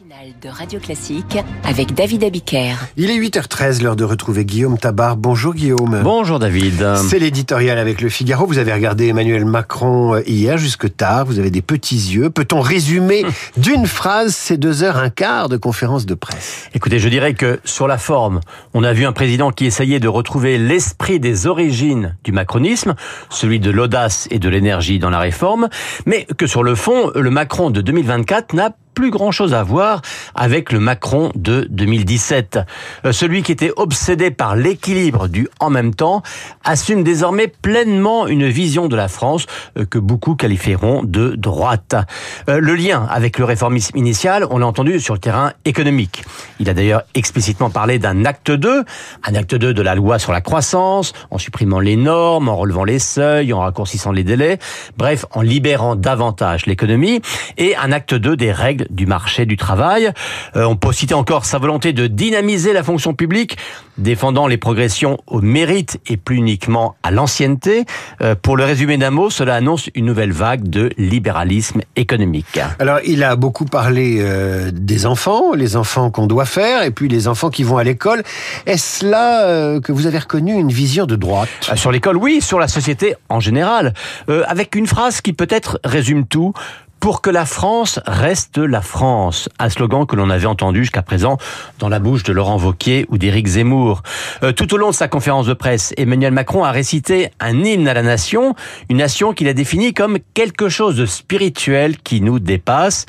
matinale de Radio Classique avec David Abiker. Il est 8h13, l'heure de retrouver Guillaume Tabar. Bonjour Guillaume. Bonjour David. C'est l'éditorial avec le Figaro. Vous avez regardé Emmanuel Macron euh, hier jusque tard. Vous avez des petits yeux. Peut-on résumer d'une phrase ces deux heures un quart de conférence de presse? Écoutez, je dirais que sur la forme, on a vu un président qui essayait de retrouver l'esprit des origines du macronisme, celui de l'audace et de l'énergie dans la réforme, mais que sur le fond, le Macron de 2024 n'a plus grand chose à voir avec le Macron de 2017. Euh, celui qui était obsédé par l'équilibre du en même temps assume désormais pleinement une vision de la France euh, que beaucoup qualifieront de droite. Euh, le lien avec le réformisme initial, on l'a entendu sur le terrain économique. Il a d'ailleurs explicitement parlé d'un acte 2, un acte 2 de la loi sur la croissance, en supprimant les normes, en relevant les seuils, en raccourcissant les délais, bref, en libérant davantage l'économie, et un acte 2 des règles du marché du travail. Euh, on peut citer encore sa volonté de dynamiser la fonction publique, défendant les progressions au mérite et plus uniquement à l'ancienneté. Euh, pour le résumé d'un mot, cela annonce une nouvelle vague de libéralisme économique. Alors, il a beaucoup parlé euh, des enfants, les enfants qu'on doit faire, et puis les enfants qui vont à l'école. Est-ce là que vous avez reconnu une vision de droite? Sur l'école, oui, sur la société en général, avec une phrase qui peut-être résume tout pour que la France reste la France. Un slogan que l'on avait entendu jusqu'à présent dans la bouche de Laurent Vauquier ou d'Éric Zemmour. Euh, tout au long de sa conférence de presse, Emmanuel Macron a récité un hymne à la nation, une nation qu'il a définie comme quelque chose de spirituel qui nous dépasse.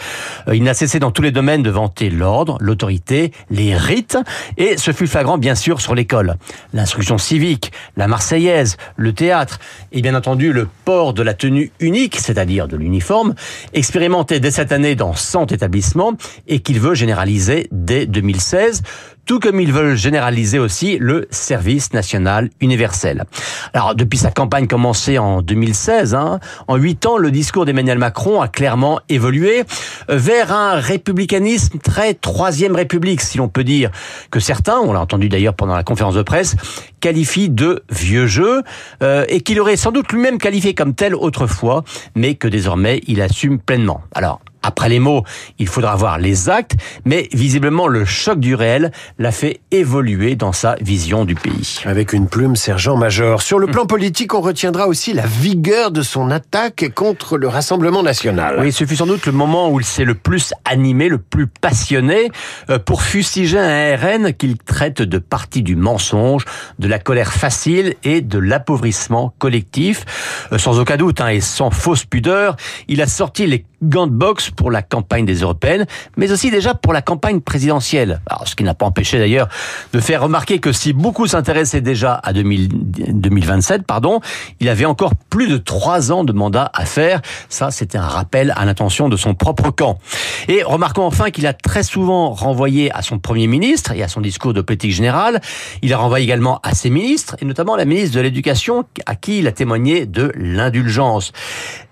Euh, il n'a cessé dans tous les domaines de vanter l'ordre, l'autorité, les rites, et ce fut flagrant bien sûr sur l'école. L'instruction civique, la Marseillaise, le théâtre, et bien entendu le port de la tenue unique, c'est-à-dire de l'uniforme, expérimenté dès cette année dans 100 établissements et qu'il veut généraliser dès 2016 tout comme ils veulent généraliser aussi le service national universel. Alors, depuis sa campagne commencée en 2016, hein, en huit ans, le discours d'Emmanuel Macron a clairement évolué vers un républicanisme très troisième république, si l'on peut dire, que certains, on l'a entendu d'ailleurs pendant la conférence de presse, qualifient de vieux jeu, euh, et qu'il aurait sans doute lui-même qualifié comme tel autrefois, mais que désormais il assume pleinement. Alors, après les mots, il faudra voir les actes, mais visiblement le choc du réel l'a fait évoluer dans sa vision du pays. Avec une plume sergent-major. Sur le plan politique, on retiendra aussi la vigueur de son attaque contre le Rassemblement national. Oui, ce fut sans doute le moment où il s'est le plus animé, le plus passionné, euh, pour fustiger un RN qu'il traite de parti du mensonge, de la colère facile et de l'appauvrissement collectif. Euh, sans aucun doute, hein, et sans fausse pudeur, il a sorti les gants de boxe pour la campagne des européennes, mais aussi déjà pour la campagne présidentielle. Ce qui n'a pas empêché d'ailleurs de faire remarquer que si beaucoup s'intéressaient déjà à 2027, pardon, il avait encore plus de trois ans de mandat à faire. Ça, c'était un rappel à l'intention de son propre camp. Et remarquons enfin qu'il a très souvent renvoyé à son premier ministre et à son discours de politique générale. Il a renvoyé également à ses ministres et notamment la ministre de l'Éducation à qui il a témoigné de l'indulgence.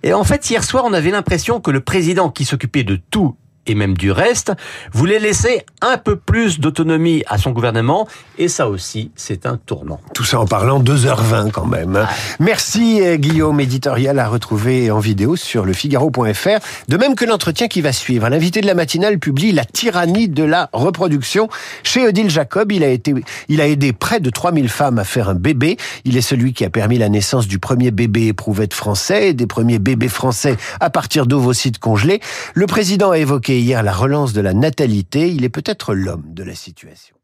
Et en fait, hier soir, on avait l'impression que le président qui s'occupait de tout et même du reste, voulait laisser un peu plus d'autonomie à son gouvernement, et ça aussi, c'est un tournant. Tout ça en parlant 2h20 quand même. Merci euh, Guillaume, éditorial à retrouver en vidéo sur le Figaro.fr, de même que l'entretien qui va suivre. L'invité de la matinale publie La tyrannie de la reproduction. Chez Odile Jacob, il a, été, il a aidé près de 3000 femmes à faire un bébé. Il est celui qui a permis la naissance du premier bébé éprouvette français et des premiers bébés français à partir d'ovocytes congelés. Le président a évoqué hier la relance de la natalité, il est peut-être l'homme de la situation.